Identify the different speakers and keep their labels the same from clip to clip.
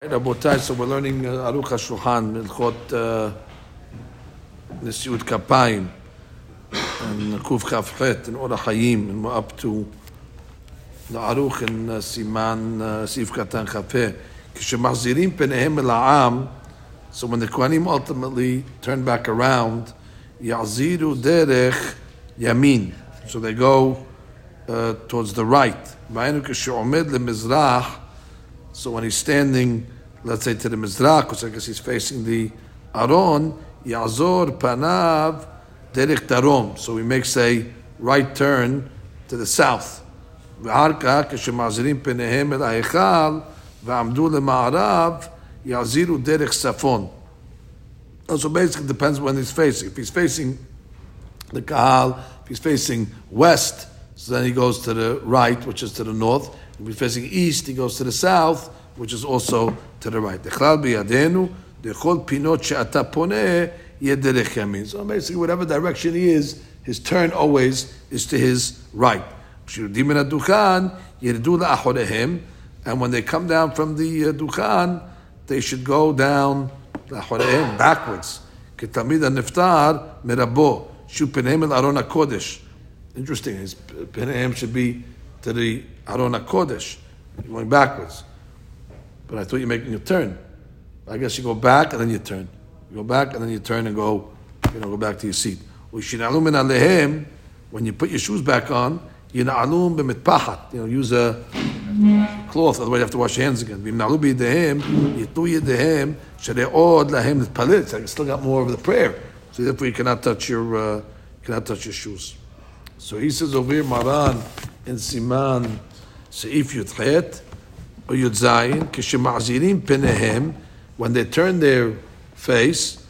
Speaker 1: Rabotai, so we're learning uh, Aruch HaShulchan, Ilchot uh, Nesiut Kapayim, and Kuf Kafchet, and Ora Hayim, and we're up to the Aruch in uh, Siman uh, Sif Katan Chafeh. כשמחזירים פניהם אל העם, so when the Kohanim ultimately turn back around, יעזירו דרך ימין, so they go uh, towards the right. והיינו כשעומד למזרח, so when he's standing, let's say to the Mizrach, because I guess he's facing the Aron, Yazor Panav Derek Tarom. So he makes a right turn to the south. ואחר כך, כשמעזירים פניהם אל ההיכל ועמדו למערב, יעזירו דרך צפון. So basically it depends when he's facing. If he's facing the Kahal, if he's facing west, so then he goes to the right, which is to the north. If he's facing east, he goes to the south, which is also to the right. דכלל בידינו, דכל פינות שאתה פונה, יהיה דרך ימין. So basically, whatever direction he is, his turn always is to his right. כשיורדים מן הדוכן, ירדו לאחוריהם, and when they come down from the uh, דוכן, they should go down לאחוריהם, backwards. כתלמיד הנפטר מרבו, שהוא פניהם אל ארון הקודש. Interesting, his penihem should be to the Aron HaKodesh, going backwards. But I thought you're making a turn. I guess you go back and then you turn. You go back and then you turn and go, you know, go back to your seat. When you put your shoes back on, you. You know, use a cloth, otherwise you have to wash your hands again. I still got more of the prayer. So therefore you cannot touch your, uh, cannot touch your shoes. So he says over here, Maran in Siman Seif Yudchet or Yud penehem, when they turn their face,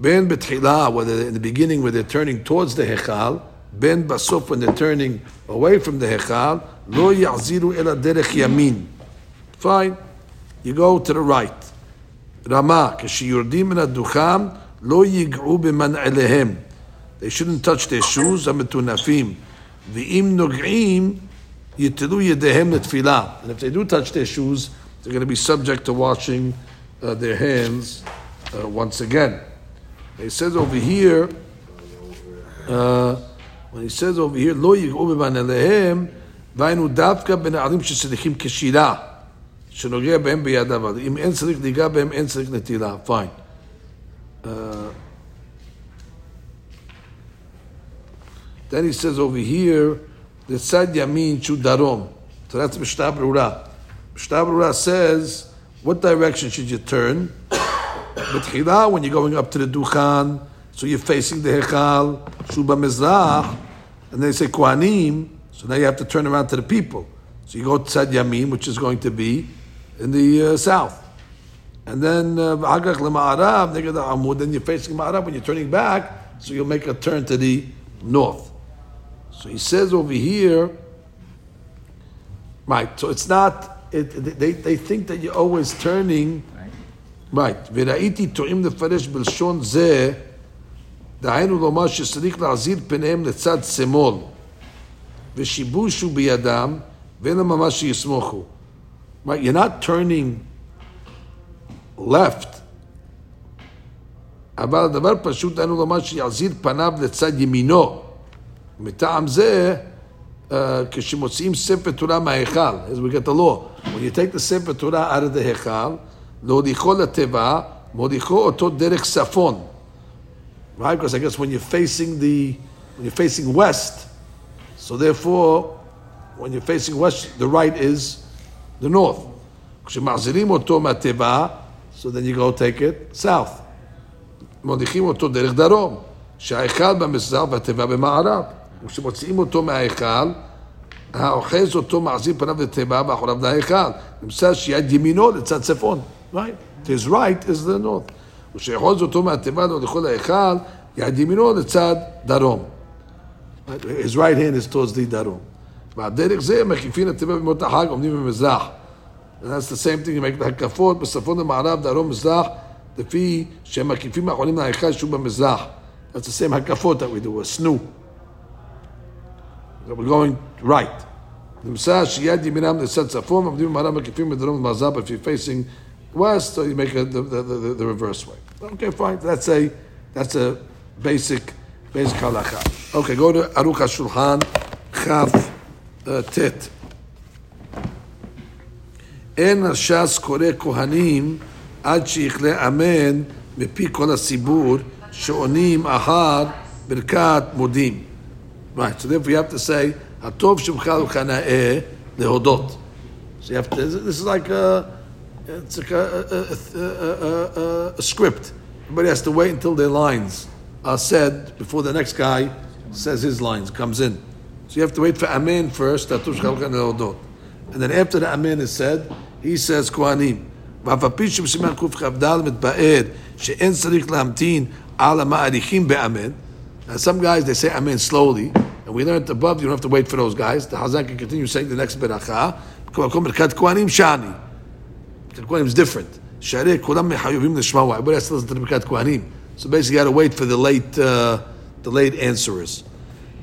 Speaker 1: ben betchila, whether in the beginning when they're turning towards the hechal, ben basuf when they're turning away from the hechal, lo yaziru ela derech yamin. Fine, you go to the right. Rama, kishiyurdim min aducham, lo yig'u b'man elehem. They shouldn't touch their shoes, amatunafim. V'im nog'im, יתלו ידיהם לתפילה. And if they do touch their shoes, they're going to be subject to washing uh, their hands uh, once again. He says over here, uh, when he says over here, לא יגעו במנעליהם, והיינו דווקא בנעלים שצריכים כשירה, שנוגע בהם בידיו. אם אין צריך ליגע בהם, אין צריך נטילה. Fine. Uh, Then he says over here, the tzad yamin darom. So that's Mishnah Brura. Mishnah Brura says, what direction should you turn? B'tchila, when you're going up to the Duchan, so you're facing the Hechal, Shuba and they say Kohanim, so now you have to turn around to the people. So you go to Tzad Yamin, which is going to be in the uh, south. And then V'agach uh, Lema'arav, then you're facing Ma'arav when you're turning back, so you'll make a turn to the north. So he says over here, right, so it's not, it, they, they think that you're always turning, right, וראיתי טועים לפרש בלשון זה, דהיינו לומר שצריך להזהיר פניהם לצד שמאל, ושיבוש הוא בידם, ואין להם ממש שיסמוכו. Right, you're not turning left, אבל הדבר פשוט דהיינו לומר שיחזיר פניו לצד ימינו. מטעם זה, uh, כשמוציאים ספר תורה מההיכל, as we get the law, when you take the ספר תורה out of the היכל, להוליכו לתיבה, מוליכו אותו דרך צפון. Right? Because I guess when you're facing the, when you're facing west, so therefore, when you're facing west, the right is the north. כשמחזירים אותו מהתיבה, so then you go take it south. מוליכים אותו דרך דרום, שההיכל במזרח והתיבה במערב. וכשמוציאים אותו מההיכל, האוחז אותו מחזיר פניו לתיבה ואחוריו להיכל. נמצא שיד ימינו לצד צפון. Right? His right is the north. ושיחוז אותו מהתיבה להוליכו להיכל, יד ימינו לצד דרום. His right hand is towards the דרום. והדרך זה מקיפין התיבה במות החג עומדים במזרח. And that's the same thing, you make the הקפות בצפון למערב, דרום, מזרח, לפי שהם מקיפים האחרונים להיכל שהוא במזרח. That's the same הקפות that we do, a snu. So we're going right. נמצא שיד ימינם לצד צפון, עומדים במערב מקיפים מדרום למערב, if you're facing west, so you make it the, the, the, the reverse way. Okay, fine. That's a that's a basic basic halacha. Okay, go to Aruch HaShulchan, Chaf uh, Tet. אין הש"ס קורא כהנים עד שיכלה אמן מפי כל הציבור שעונים אחר ברכת מודים. Right, so therefore you have to say, הטוב שמך הוא כנאה להודות. So you have to, this is like a, it's like a, a, a, a, a script. Everybody has to wait until their lines are said before the next guy says his lines, comes in. So you have to wait for Amen first, הטוב שמך הוא כנאה להודות. And then after the Amen is said, he says כהנים. ואף על פי שבסימן קכ"ד מתבאר שאין צריך להמתין על המעריכים באמן. Now some guys, they say amen slowly, and we learned above, you don't have to wait for those guys. The Hazan can continue saying the next beracha. ברכת כהנים shani. ברכת כהנים is different. שהרי כולם מחויבים לשמוע. Everybody has to listen to the ברכת כהנים. So basically you got to wait for the late, uh, the late answers.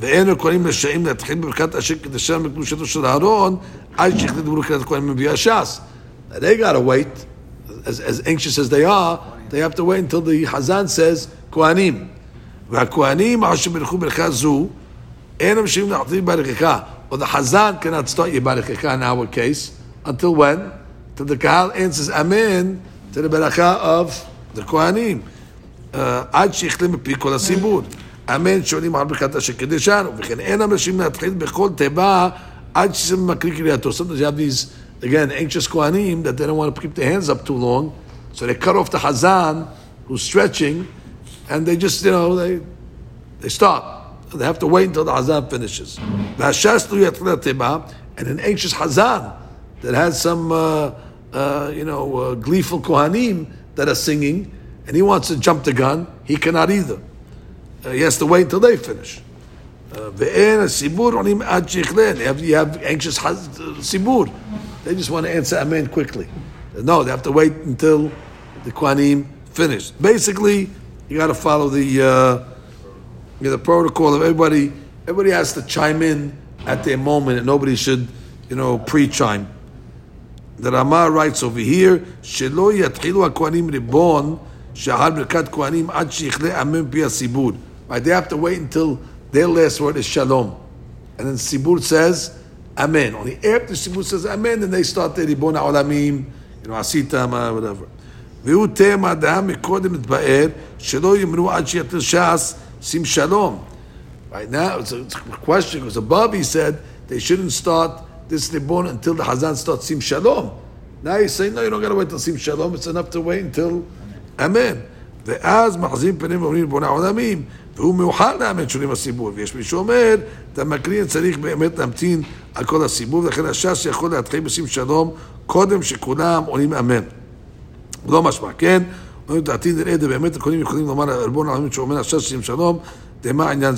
Speaker 1: ואין הכהנים רשאים להתחיל בברכת השם קדשם בקדושתו של אהרון עד שיחליטו ברכת הכהנים מביאה ש"ס. They got to wait, as, as anxious as they are, they have to wait until the Hazan says, כהנים. והכהנים אשר ברכו ברכה זו, Or the Hazan cannot start Yibarechecha in our case. Until when? Till the Kahal answers Amen to the Beracha of the Kohanim. עד שיכלים מפי כל הציבור. אמן שואלים על ברכת אשר קידשנו. וכן אין אנשים להתחיל בכל תיבה עד שזה מקריא קריאתו. Sometimes you have these, again, anxious Kohanim that they don't want to keep their hands up too long. So they cut off the Hazan who's stretching and they just, you know, they, they stop. They have to wait until the Hazan finishes. And an anxious Hazan that has some, uh, uh, you know, uh, gleeful Kohanim that are singing, and he wants to jump the gun, he cannot either. Uh, he has to wait until they finish. You have, you have anxious uh, sibur. They just want to answer amen quickly. No, they have to wait until the Kohanim finish. Basically, you got to follow the. Uh, you know, the protocol of everybody. Everybody has to chime in at their moment, and nobody should, you know, pre-chime. The Rama writes over here, "Shelo yatchilu hakohanim ribon shahar berkat kohanim ad shichle amen pi sibur." Right, they have to wait until their last word is shalom, and then sibur says amen. Only after sibur says amen, then they start the ribon ha'olamim, you know, asita whatever. והוא תמה דעה מקודם מתבאר שלא יאמרו עד שיתיר ש"ס שים שלום. Right now, it's a, it's a question because above he said they shouldn't start this Ribbon until the Hazan starts Sim Shalom. Now he's saying, no, you don't got to wait till Sim Shalom, it's enough to wait until Amen. ואז מחזים פנים ואומרים ריבון העולמים, והוא מאוחר לאמן שונים הסיבוב. ויש מי שאומר, את המקרין צריך באמת להמתין על כל הסיבוב, לכן הש"ס יכול להתחיל בשים שלום קודם שכולם עונים אמן. לא משמע, כן? לדעתי נראה את זה באמת, הקונים יכולים לומר על העולמים שאומר שלום, דמה העניין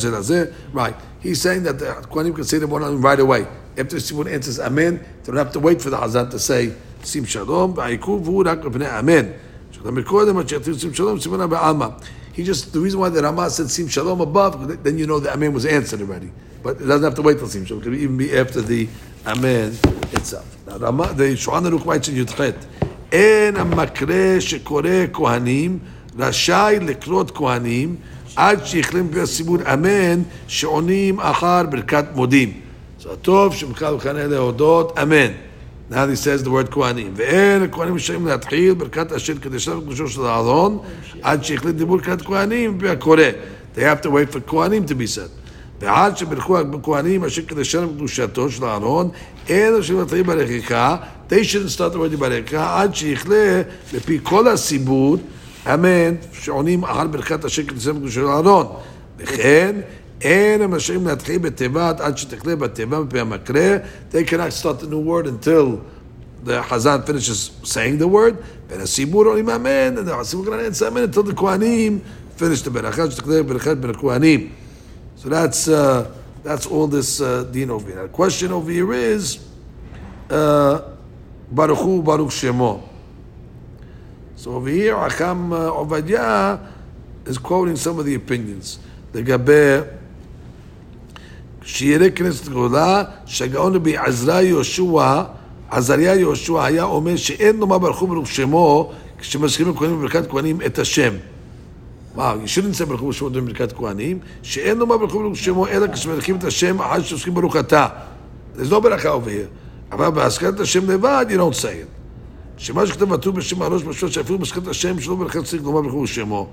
Speaker 1: Right. He's saying that the Kohanim can say the one right away. After the Sibun answers Amen, they don't have to wait for the Hazan to say Sim Shalom, והעיכוב הוא רק Amen. שאתה קודם, עד שיתחיל Sim Shalom, סימונה בעלמא. He just, the reason why the Rama said Sim Shalom above, then you know the Amen was answered already. But it doesn't have to wait till Sim Shalom, it could even be after the Amen itself. Now, Rama, the Shulchan Aruch Yudchet, אין המקרה שקורא כהנים רשאי לקרות כהנים עד שיכלים בסיבור אמן שעונים אחר ברכת מודים. So הטוב שמחל וכנראה להודות אמן. Now he says the word כהנים. ואין הכהנים רשאים להתחיל ברכת אשר קדשה וקדושו של אהרון עד שיחליט דיבור ברכת כהנים והקורא. They have to wait for כהנים to be said. ועד שברכו הכהנים אשר קדשם וקדושתו של אהרון, אין אשר מתחילים ברכיכה, they shouldn't start the word ברכיכה, עד שיכלה לפי כל הסיבור אמן, שעונים אחר ברכת השם כתסם קדושו של אהרון. וכן, אין הם רשאים להתחיל בתיבת עד שתכלה בתיבה מפי המקרה. They cannot start the new word until the Hazan finishes saying the word. בין הסיבור עונים אמן, and the הסיבור כנראה אין אמן until the כהנים finish the ברכה שתכלה ברכת בין הכהנים. So that's, uh, that's all this uh, deen over here. The question over here is, uh, Baruch Hu Baruch Shemo. So over here, Acham uh, Obadiah is quoting some of the opinions. Gaber כשיראה כנסת גדולה, שהגאון רבי עזריה יהושע, עזריה יהושע היה אומר שאין לומר ברוך הוא ברוך שמו כשמזכירים לכהנים בברכת כהנים את השם. you shouldn't say ברוך הוא שמו בברכת כהנים, שאין לומר ברוך הוא ברוך שמו אלא כשמלכים את השם אחר שעוסקים ברוך אתה. There's no ברכה over here. אבל בהזכרת השם לבד, you don't say it. שמה שכתב בטור בשם הראש בשעות שאפילו בהזכרת השם שלא ברכת צריך לומר הוא שמו.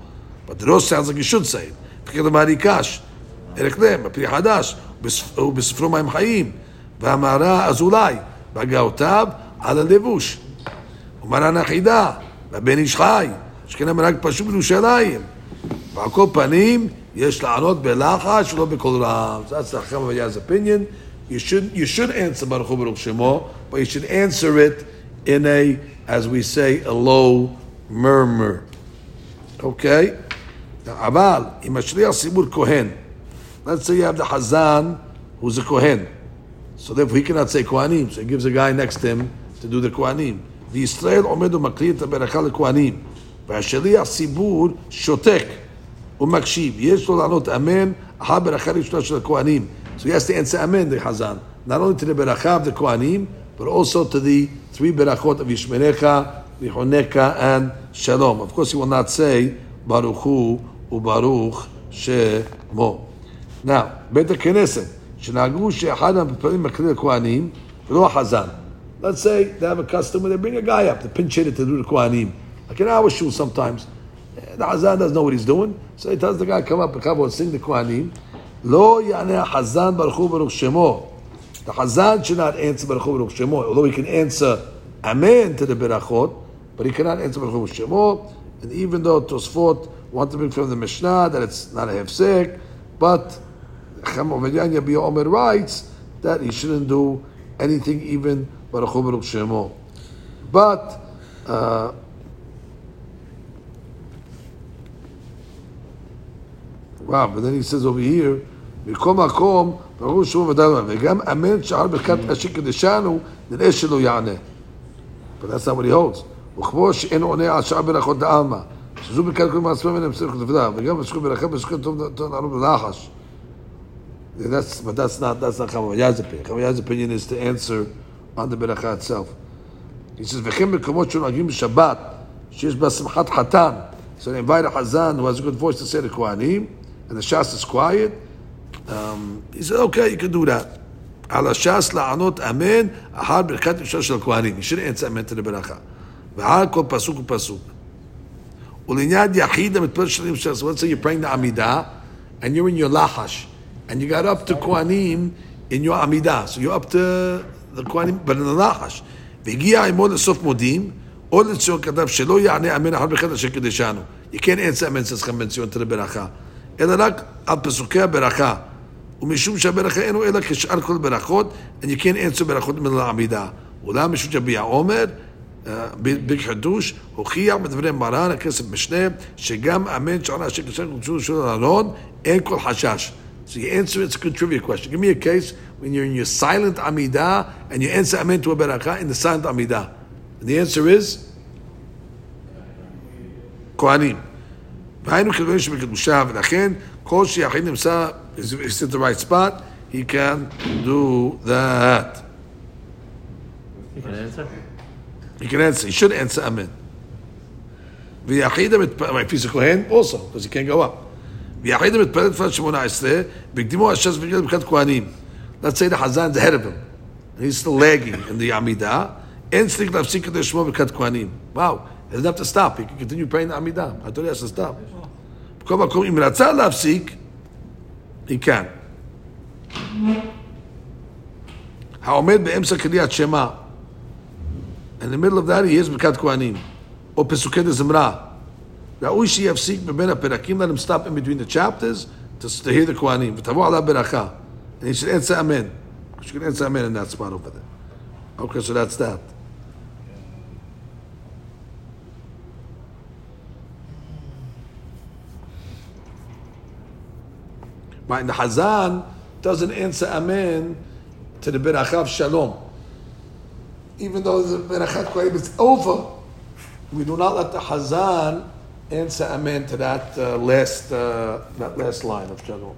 Speaker 1: But the Rosh sounds like you should say it. קש, ערך לב, בפרי חדש, ובספרו מים חיים, והמערה אזולאי, בהגאותיו על הלבוש. ומרן החידה, והבן איש חי, שכן המנהג פשוט בירושלים. ועל כל פנים, יש לענות בלחש ולא בקול. So that's the Chacham Avadia's opinion. You should, you should answer Baruch Hu Baruch Shemo, but you should answer it in a, as we say, a low murmur. Okay? אבל אם השליח ציבור כהן, let's say you have the Hazan who's a Kohen, so therefore he cannot say Kohanim, so he gives a guy next to him to do the Kohanim. וישראל עומד ומקריא את הברכה לכהנים, והשליח ציבור שותק ומקשיב, יש לו לענות אמן, אחר ברכה ראשונה של הכהנים. So he has to answer amen, the Hazan, not only to the ברכה of the Kohanim, but also to the three berachot of Yishmerecha, Vichoneka, and Shalom. Of course, he will not say Baruch Hu וברוך שמו. Now, בית הכנסת, שנהגו שאחד המפעלים מקריא לכהנים, ולא החזן. Let's say they have a custom where they bring a guy up, the pinch hitter to do the kohanim. Like in our shul sometimes. The Hazan doesn't know what he's doing, so he tells the guy, come up and sing the kohanim. Lo Yaneh Hazan Baruch Hu Shemo. The Hazan should not answer Baruch Hu Shemo, although he can answer Amen to the Berachot, but he cannot answer Baruch Hu Shemo. And even though Tosfot want to bring from the Mishnah that it's not a hefsek, but Chama Ovedianya B'Yomer writes that he shouldn't do anything even Baruch Hu Shemo. But uh, wow, but then he says over here, מכל מקום, ברור שמו ודאי וגם אמן שער ברכת אשר קדשנו, נראה שלא יענה. But that's not what he holds. וכמו שאין עונה על שער ברכות דעלמא. שזו ברכת כל מעצמם אין אמסר כתבדה, וגם בשכו ברכה בשכו טוב נעלו בלחש. That's, but that's not, that's not Chamayya's opinion. Chamayya's opinion is to answer on the beracha itself. He says, וכן מקומות שנוהגים בשבת, שיש בה שמחת חתן, so they invite a Hazan who has a good voice to say the Kohanim, and the Shas is quiet, um, he said, okay, you can do that. על הש"ס לענות אמן אחר ברכת אפשר של הכהנים. You should answer אמן to the ברכה. ועל כל פסוק ופסוק. ולעניין יחיד המתפלל שנים של so let's say you're praying the עמידה, and you're in your לחש, and you got up to כהנים in your עמידה, so you're up to the כהנים, but in the לחש. והגיע עמו לסוף מודים, או לציון כתב שלא יענה אמן אחר ברכת אשר קדשנו. You can't answer אמן says חמבן ציון to the ברכה. אלא רק על פסוקי הברכה. ומשום שהברכה אינו אלא כשאר כל ברכות, and you can't answer ברכות מן העמידה. אולם משום שביע עומר, בחידוש, הוכיח בדברי מרן, הכסף משנה, שגם אמן שעונה אשר כשאר קדשו של אהרון, אין כל חשש. So you answer it's a good trivia question. Give me a case when you're in your silent Amidah and you answer Amen to a Beracha in the silent Amidah. And the answer is Kohanim. והיינו כדברים שבקדושה, ולכן כל שיחיד נמצא, is in the right spot, he can do that.
Speaker 2: You can answer?
Speaker 1: He can answer, he should answer Amen. ויחיד המתפלל, if he's a Kohen, also, because he can't go up. ויחיד המתפלל תפילת שמונה עשרה, והקדימו הש"ס וגיל ברכת כהנים. Let's say the Hazan is ahead of him. And he's still lagging in the עמידה. אין צריך להפסיק כדי לשמוע ברכת כהנים. וואו, he doesn't have to stop, he can continue praying the עמידה. I told you he has to stop. בכל מקום, אם רצה להפסיק, he can. העומד באמצע קריאת שמע. In the middle of that he is ברכת כהנים. או פסוקי דזמרה. ראוי שיפסיק מבין הפרקים, let him stop in between the chapters to, to hear the כהנים. ותבוא עליו ברכה. And he should answer amen. You should answer amen in that spot over there. Okay, so that's that. Right, and the Hazan doesn't answer Amen to the Beracha of Shalom. Even though the Berachat Kohen is over, we do not let the Hazan answer Amen to that uh, last uh, that last line of Shalom.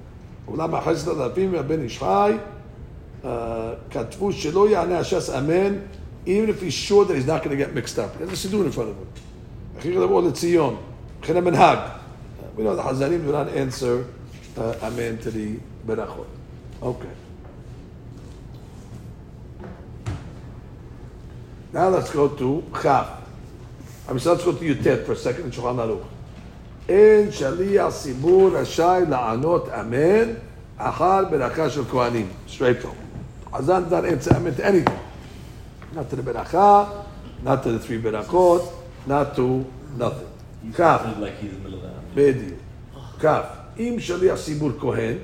Speaker 1: אולם החסד אלפים והבן איש חי, uh, כתבו שלא יענה הש"ס אמן, even if he's sure that he's not going to get mixed up. He has a סידור in front of him. אחי כתבו לציון, מבחינת המנהג. We know the חזנים do not answer uh, amen to the berachot. Okay. Now let's go to Chav. I mean, so let's go to Yutet for a second in Shulchan Aruch. אין שליח ציבור רשאי לענות אמן אחר ברכה של כהנים. Straight from. חזן did not answer amen to anything. Not to the ברכה, not to the three ברachot, not to nothing. כף,
Speaker 2: Like he's in the middle of that.
Speaker 1: בדיוק. כף, im shaliach sibur kohen,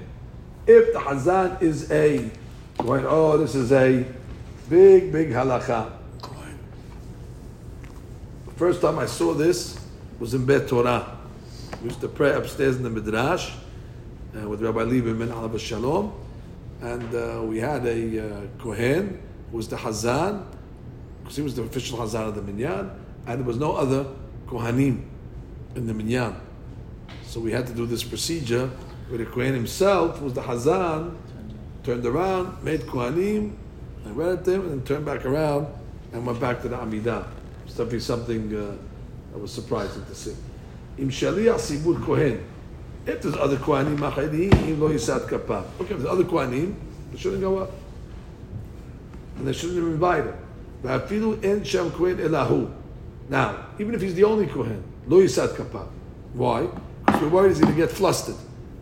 Speaker 1: if the Hazan is a Kohen, oh, this is a big, big halacha. The first time I saw this was in Bet Torah. We used to pray upstairs in the Midrash uh, with Rabbi Lieberman, Alav Shalom, and uh, we had a uh, Kohen who was the Hazan, because he was the official Hazan of the Minyan, and there was no other Kohanim in the Minyan. So we had to do this procedure where the Kohen himself was the Hazan, turned around, made Kohanim, and read at them, and then turned back around and went back to the Amidah. Definitely something uh, that was surprising to see. Im Shaliach Sibur Kohen. If there's other Kohanim, Machadim, Lo Yisad Kapah. Okay, if there's other Kohanim, they shouldn't go up. And they shouldn't have invited. Va'afilu en sham Kohen elahu. Now, even if he's the only Kohen, Lo Yisad Kapah. Why? Because we're worried he's going to get flustered.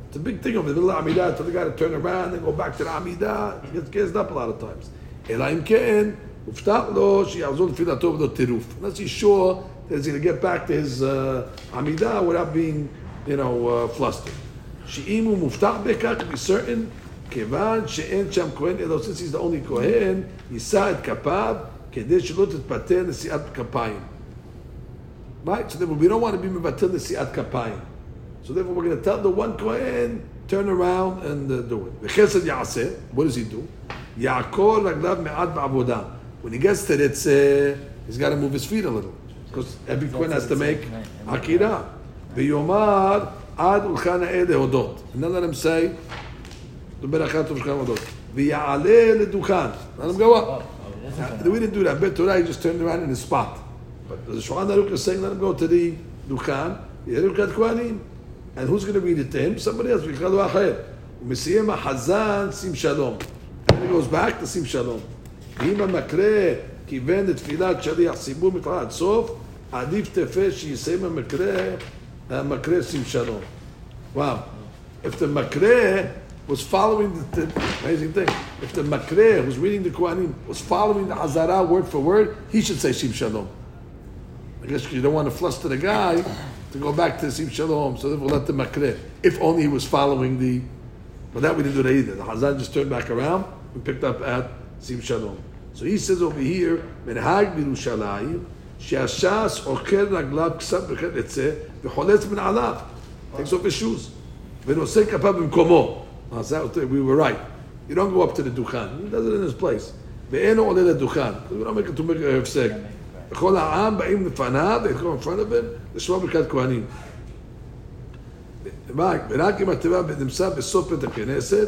Speaker 1: It's a big thing over the middle of Amidah, tell the guy to turn around and go back to the Amidah. He gets gassed up a lot of times. אלא אם כן, הובטח לו שיעזור תפילתו ולא טירוף. Unless he's sure that he's going to get back to his uh, עמידה without being, you know, uh, flustered. שאם הוא מובטח בכך, to be certain, כיוון שאין שם כהן, אלא since he's the only כהן, יישא את כפיו כדי שלא תתפטר נשיאת כפיים. Right? So therefore, we don't want to be mevatel nesiat kapayim. So therefore, we're going to tell the one kohen turn around and uh, do it. V'chesed yaseh. What does he do? Yaakol raglav me'ad ba'avodah. When he gets to it, uh, he's got to move his feet a little because every kohen has to make akira. V'yomar ad ulchan ha'eh lehodot. And then let him say the berachat of ulchan hodot. V'ya'aleh ledukhan. Let him go up. Now, we didn't do that. Bet Torah, he just turned around in his spot. But the Shulchan Aruch is saying, let him go to the Dukhan, Yerukat Kohanim. And who's going to read it to him? Somebody else. V'chadu acher. ומסיים החזן שים שלום. And he goes back to שים שלום. ואם המקרה כיוון לתפילת שליח ציבור מתחילה עד סוף, עדיף תפה שיסיים המקרה, המקרה שים שלום. Wow. If the makre was following the, the amazing thing, if the makre who's reading the Kohanim was following the Hazara word for word, he should say Sim Shalom. I guess you don't want to fluster the guy to go back to Sim Shalom, so therefore let the Makre. If only he was following the. But that we didn't do that either. The Hazan just turned back around. We picked up at Sim Shalom. So he says over here, Takes off his shoes. We were right. You don't go up to the Dukhan. He does it in his place. Ve'eno Ole Dukhan. We don't make a Tumek Hefsek. וכל העם באים לפניו, of him, לשמוע ברכת כהנים. רק, ורק אם התיבה נמצא בסוף בית הכנסת,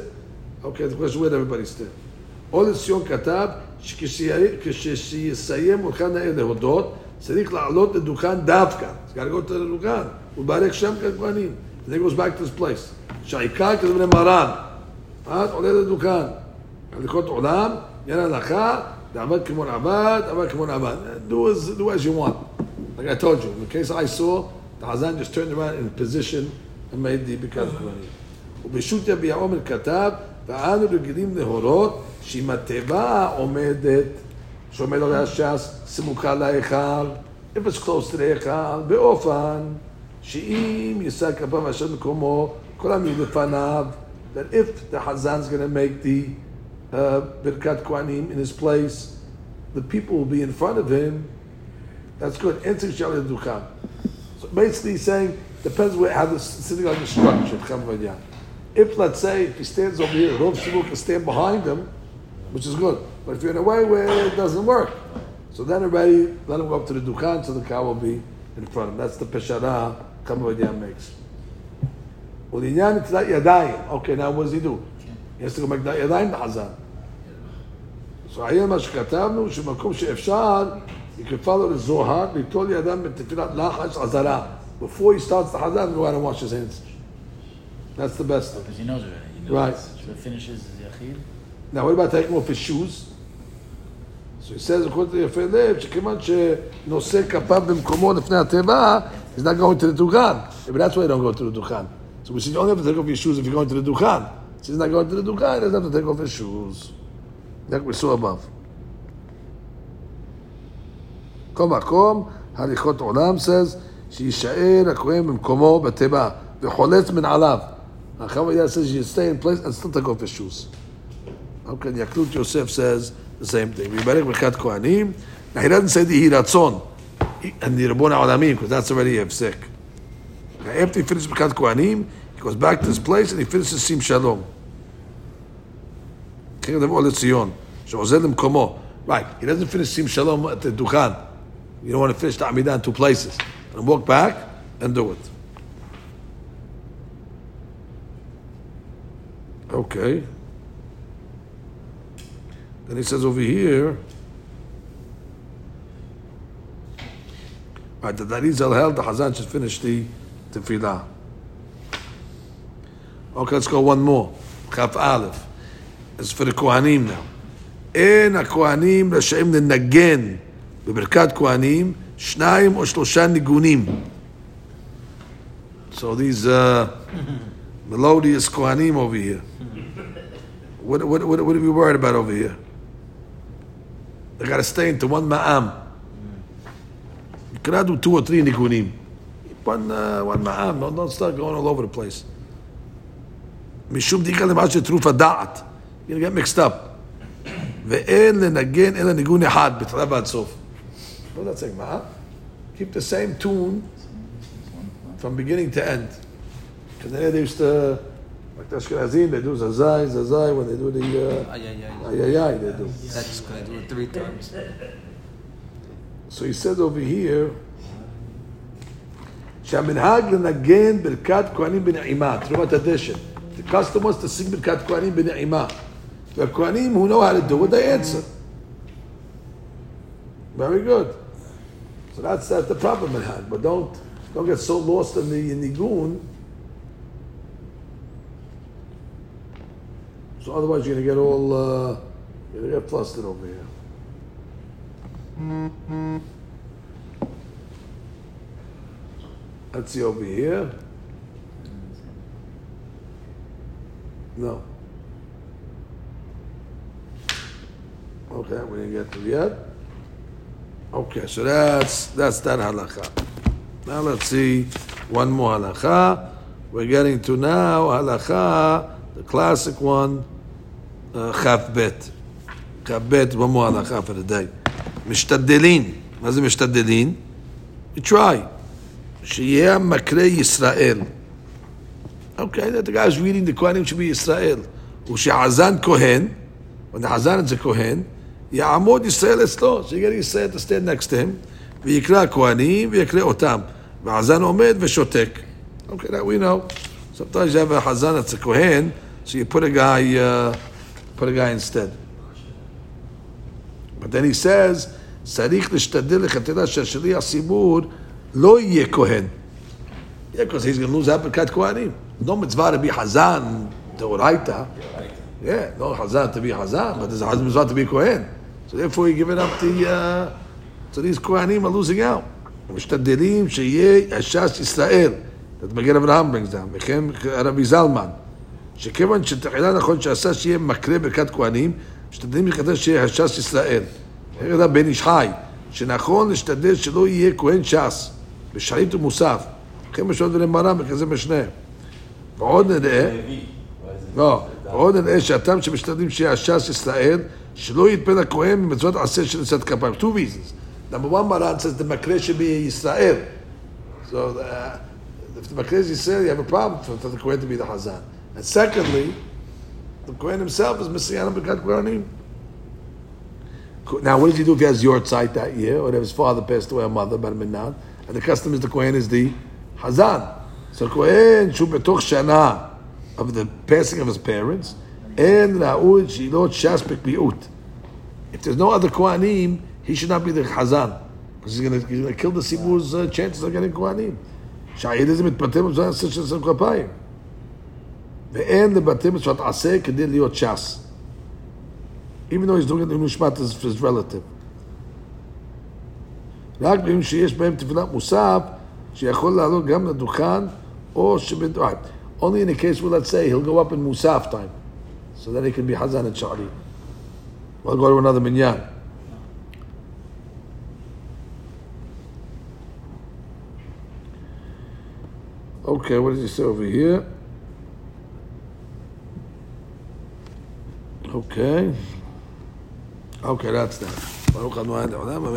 Speaker 1: אוקיי, the question where everybody stand. או לציון כתב, שכשיסיים הולכן נאה להודות, צריך לעלות לדוכן דווקא. He's got to go to the דוכן, ולברך שם כהנים. Then he goes back to his place. שהעיקר כזה מרן. אז עולה לדוכן. הליכות עולם, עניין הלכה, לעבד כמו לעבד, עבד כמו לעבד. Do as, do as you want. Like I told you, in the case I saw, the Hazan just turned around in position and made the ברכת כהנים. ובשו"ת יביע עומר כתב, ואנו רגילים להורות שאם התיבה עומדת, שעומד עליה הש"ס, סמוכה להיכל, if it's close to להיכל, באופן שאם יישא כפיו אשר מקומו, כולם יהיו לפניו, that if the Hazan is going to make the uh, Birkat Kohanim in his place, the people will be in front of him. That's good. Enter Shali So basically saying, depends where, how the sitting synagogue is structured. If, let's say, if he stands over here, Rov shul can stand behind him, which is good. But if you're in a way where it doesn't work, so then already let him go up to the Dukhan so the cow will be in front of him. That's the Peshara Kamavadiyah makes. Okay, now what does he do? He has to go make נטילת ידיים לחזן. So היה מה שכתבנו, שבמקום שאפשר, you can follow the זוהר, ליטול ידם בתפילת לחש עזרה. Before he starts the חזן, go out and wash his hands. That's the best thing.
Speaker 2: Because he knows already. He knows.
Speaker 1: Right.
Speaker 2: So it finishes Yachid.
Speaker 1: Now, what about taking off his shoes? So he says, according to יפה לב, שכיוון שנושא כפיו במקומו לפני התיבה, he's not going to the דוכן. But that's why you don't go to the דוכן. So we say you only have to take off your shoes if you're going to the דוכן. Since he's not going to the Dukkah, he doesn't have to take off his shoes. Like we saw above. כל מקום, הליכות עולם says, שיישאר הכהן the בתיבה, min מנעליו. Chavad Yad says you stay in place and still take off your shoes. Okay, Yalkut Yosef says the same thing. Mibarek Mekat Kohanim. Now he doesn't say the Hiratzon and the Ribon Olamim because that's already Hefsek. Now after he finishes Mekat Kohanim, he goes back to his place and he finishes Sim Shalom. Right, he doesn't finish Sim Shalom at the Dukhan. You don't want to finish the Amidah in two places. And walk back and do it. Okay. Then he says over here, right, the Darizal held the Hazan should finish the tefillah. Okay, let's go one more. Chaf Aleph It's for the Kohanim now. אין הכהנים רשאים לנגן בברכת כהנים שניים או שלושה ניגונים. So these uh, melodious Kohanim over here. What, what, what, what are we worried about over here? They got to stay into one ma'am. You cannot do two or three nigunim. One, uh, one ma'am. Don't, don't start going all over the place. משום דיקה למה שטרוף הדעת. You're going to get mixed up. ואין לנגן אלא ניגון אחד, בתחילה ועד סוף. לא יודעת מה? Keep the same tune from beginning to end. Because then they used to, like the Ashkenazim, they do zazai, zazai, when they do the uh,
Speaker 3: Ay, ay, ay.
Speaker 1: ayayay, they do.
Speaker 3: That's gonna do it three times.
Speaker 1: So he says over here, שהמנהג לנגן ברכת כהנים בנעימה, תרומת הדשן. The custom was to sing ברכת כהנים בנעימה. The Kohanim who know how to do it, they answer. Very good. So that's, that's the problem I had. But don't don't get so lost in the in the goon. So otherwise you're gonna get all uh, you're gonna get flustered over here. Let's see over here. No. Okay, we didn't get to yet. Okay, so that's that's that halacha. Now let's see one more halacha. We're getting to now halacha, the classic one, uh, chaf bet. Chaf bet, one more halacha for the day. משתדלין, מה זה משתדלין? We try. שיהיה מקרה ישראל. Okay, that the guy who's reading the Kohanim should be Israel. ושעזן כהן, when the Hazan is a Kohen, יעמוד ישראל אצלו, so you get ישראל to stand next to him, ויקרא הכהנים ויקרא אותם. והחזן עומד ושותק. Okay, that we know. Sometimes you have a Hazan that's a Kohen, so you put a guy, uh, put a guy instead. But then he says, צריך להשתדל לכתלה שהשליח ציבור לא יהיה כהן. Yeah, because he's going to lose out ברכת כהנים. No mitzvah to be Hazan, דאורייתא. Yeah, no Hazan to be Hazan, but there's a Hazan mitzvah to be Kohen. So therefore, you're giving up the. Uh, so these Kohanim are losing out. משתדלים שיהיה הש"ס ישראל. that מגן אברהם brings down. וכן רבי זלמן. שכיוון שתחילה נכון שעשה שיהיה מקרה ברכת כהנים, משתדלים לקדש שיהיה הש"ס ישראל. זה בן איש חי, שנכון להשתדל שלא יהיה כהן ש"ס, בשחרית ומוסף. וכן משעות ולמראה בכזה משנה. ועוד נראה, לא, ועוד נראה שהטעם שמשתדלים שיהיה הש"ס ישראל, שלא יתפן הכהן ממצוות עשה של נשאת כפיים. Two reasons. Number one, Maran says the מקרה should be Israel. So uh, if the makre is Yisrael, you have a problem for, for the Kohen to be the Hazan. And secondly, the Kohen himself is Messiah Bekat Kohanim. Now, what does he do if he has your site that year, or if his father passed away, or mother, Bar Minan, and the custom is the Kohen is the Hazan. So כהן שהוא בתוך שנה of the passing of his parents, אין ראוי שילות ש"ס בקביעות. If there's no other Kohanim, he should not be the Chazan. Because he's going he's gonna kill the Sibur's uh, chances of getting Kohanim. שהעיד הזה מתפטר בזמן עשה של עשרים כפיים. ואין לבטל מצוות עשה כדי להיות ש"ס. Even though he's doing it in משמעת as his relative. רק בימים שיש בהם תפילת מוסף, שיכול לעלות גם לדוכן, או שבדוכן. Only in the case where, let's say, he'll go up in Musaf time. So then he can be Hazan and Sha'ari. We'll go to another minyan. Okay, what does he say over here? Okay. Okay, that's that.